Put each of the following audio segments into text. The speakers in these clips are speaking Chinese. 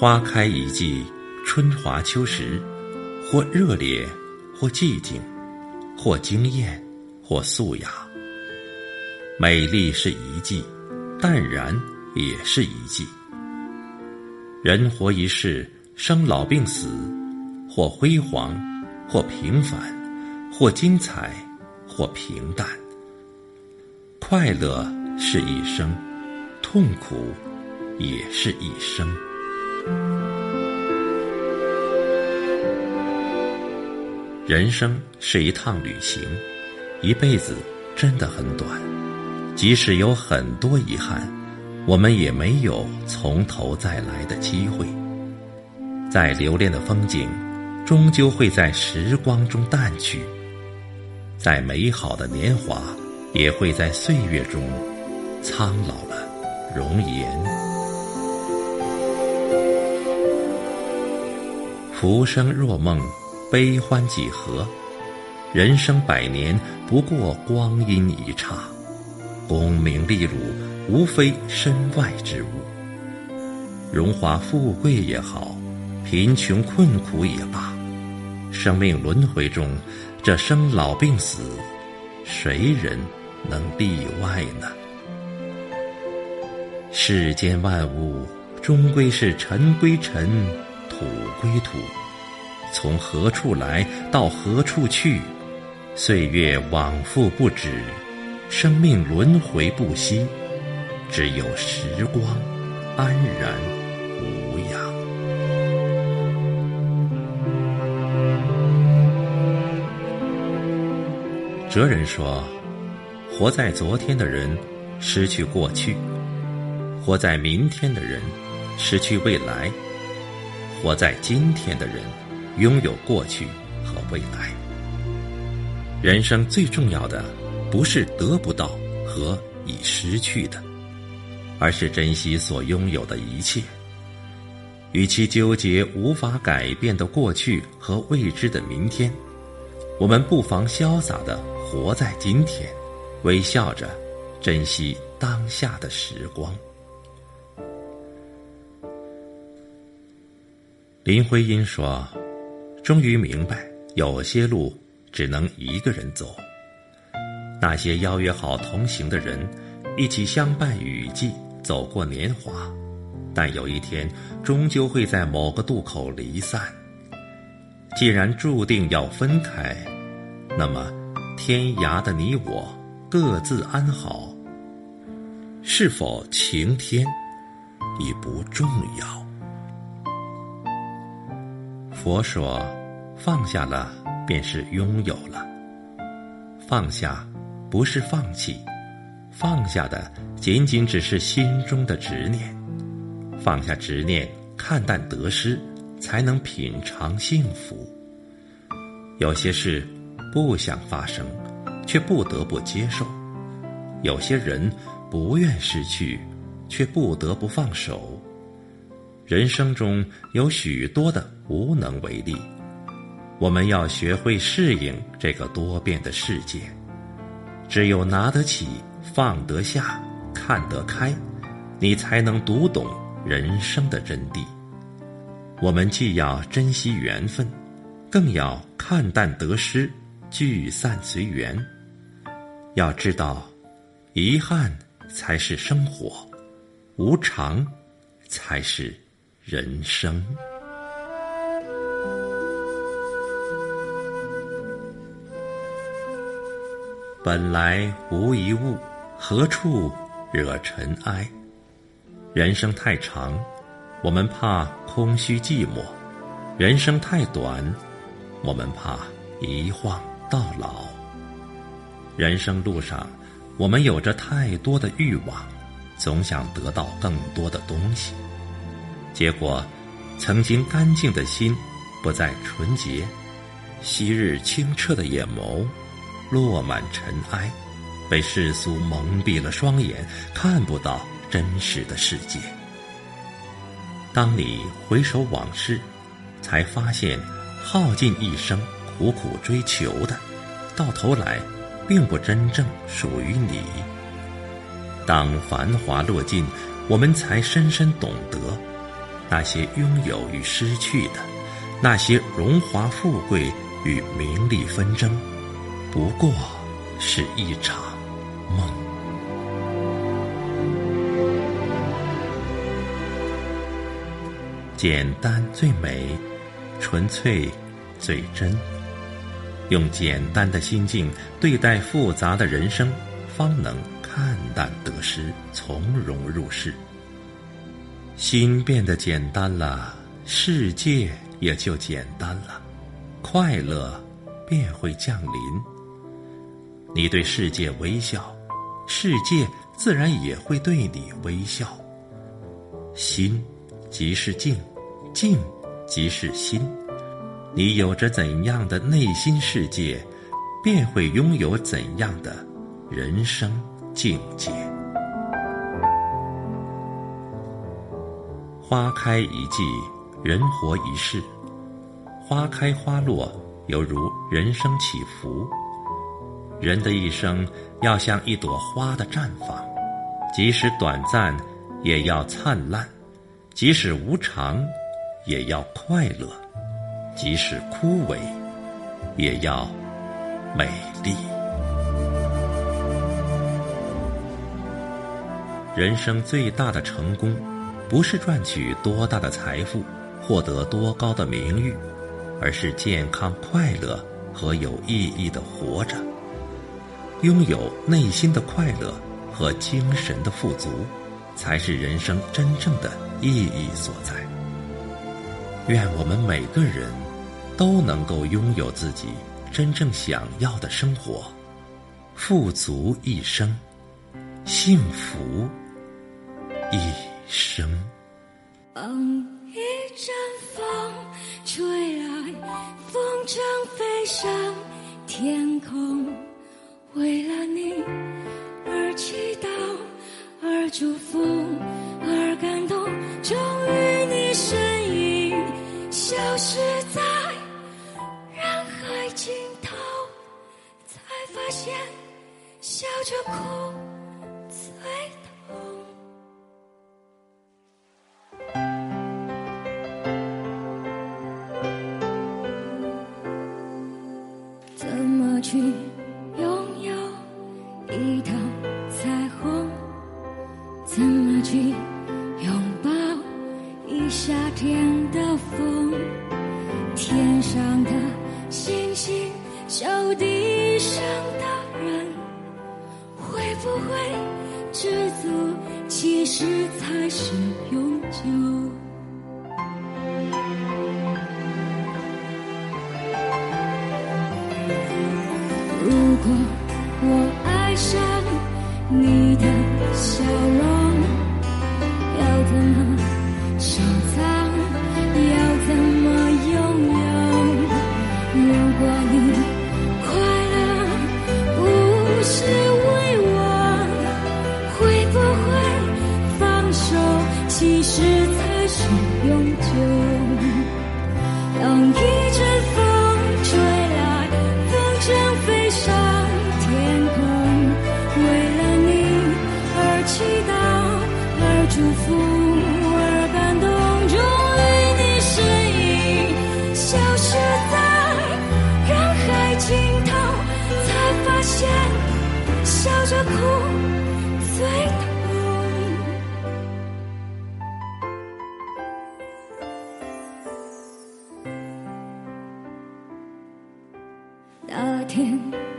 花开一季，春华秋实，或热烈，或寂静，或惊艳，或素雅。美丽是一季，淡然也是一季。人活一世，生老病死，或辉煌，或平凡，或精彩，或平淡。快乐是一生，痛苦也是一生。人生是一趟旅行，一辈子真的很短。即使有很多遗憾，我们也没有从头再来的机会。再留恋的风景，终究会在时光中淡去；再美好的年华，也会在岁月中苍老了容颜。浮生若梦，悲欢几何？人生百年，不过光阴一刹。功名利禄，无非身外之物。荣华富贵也好，贫穷困苦也罢，生命轮回中，这生老病死，谁人能例外呢？世间万物，终归是尘归尘。土归土，从何处来到何处去？岁月往复不止，生命轮回不息。只有时光安然无恙。哲人说：“活在昨天的人，失去过去；活在明天的人，失去未来。”活在今天的人，拥有过去和未来。人生最重要的，不是得不到和已失去的，而是珍惜所拥有的一切。与其纠结无法改变的过去和未知的明天，我们不妨潇洒的活在今天，微笑着珍惜当下的时光。林徽因说：“终于明白，有些路只能一个人走。那些邀约好同行的人，一起相伴雨季，走过年华，但有一天终究会在某个渡口离散。既然注定要分开，那么天涯的你我各自安好。是否晴天已不重要。”佛说：“放下了，便是拥有了。放下，不是放弃，放下的仅仅只是心中的执念。放下执念，看淡得失，才能品尝幸福。有些事不想发生，却不得不接受；有些人不愿失去，却不得不放手。”人生中有许多的无能为力，我们要学会适应这个多变的世界。只有拿得起、放得下、看得开，你才能读懂人生的真谛。我们既要珍惜缘分，更要看淡得失，聚散随缘。要知道，遗憾才是生活，无常才是。人生本来无一物，何处惹尘埃？人生太长，我们怕空虚寂寞；人生太短，我们怕一晃到老。人生路上，我们有着太多的欲望，总想得到更多的东西。结果，曾经干净的心不再纯洁，昔日清澈的眼眸落满尘埃，被世俗蒙蔽了双眼，看不到真实的世界。当你回首往事，才发现，耗尽一生苦苦追求的，到头来并不真正属于你。当繁华落尽，我们才深深懂得。那些拥有与失去的，那些荣华富贵与名利纷争，不过是一场梦。简单最美，纯粹最真。用简单的心境对待复杂的人生，方能看淡得失，从容入世。心变得简单了，世界也就简单了，快乐便会降临。你对世界微笑，世界自然也会对你微笑。心。即是境，境即是心。你有着怎样的内心世界，便会拥有怎样的人生境界。花开一季，人活一世。花开花落，犹如人生起伏。人的一生要像一朵花的绽放，即使短暂，也要灿烂。即使无常，也要快乐；即使枯萎，也要美丽。人生最大的成功，不是赚取多大的财富，获得多高的名誉，而是健康快乐和有意义的活着，拥有内心的快乐和精神的富足。才是人生真正的意义所在。愿我们每个人都能够拥有自己真正想要的生活，富足一生，幸福一生。一阵风吹来，风筝飞上天空，最痛，怎么去拥有一道彩虹？怎么去拥抱一夏天的风？天上的星星，笑地不会知足，其实才是永久？如果我爱上你的笑容。要怎么收藏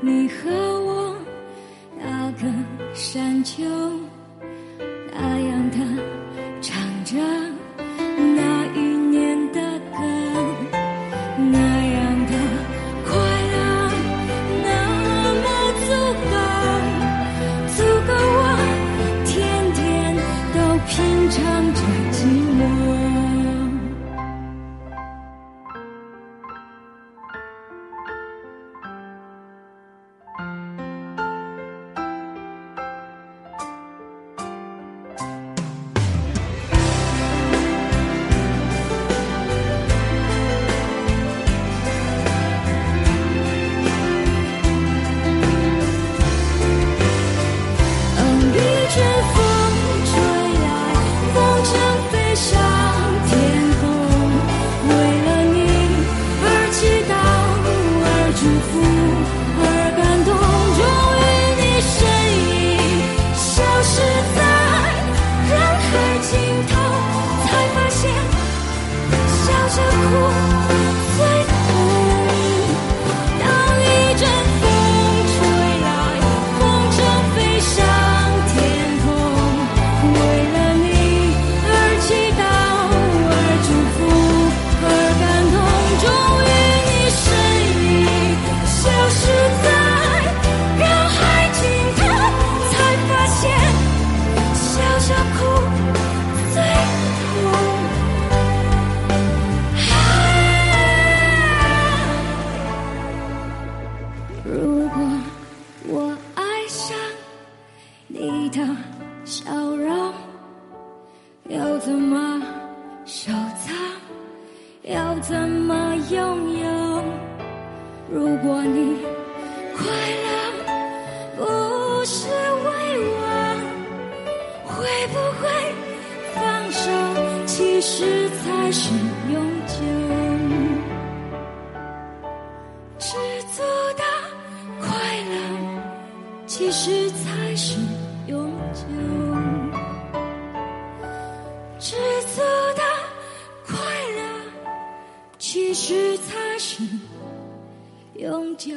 你和我那个山丘，幸福。的笑容要怎么收藏？要怎么拥有？如果你快乐，不是为我，会不会放手？其实才是永久。是永久。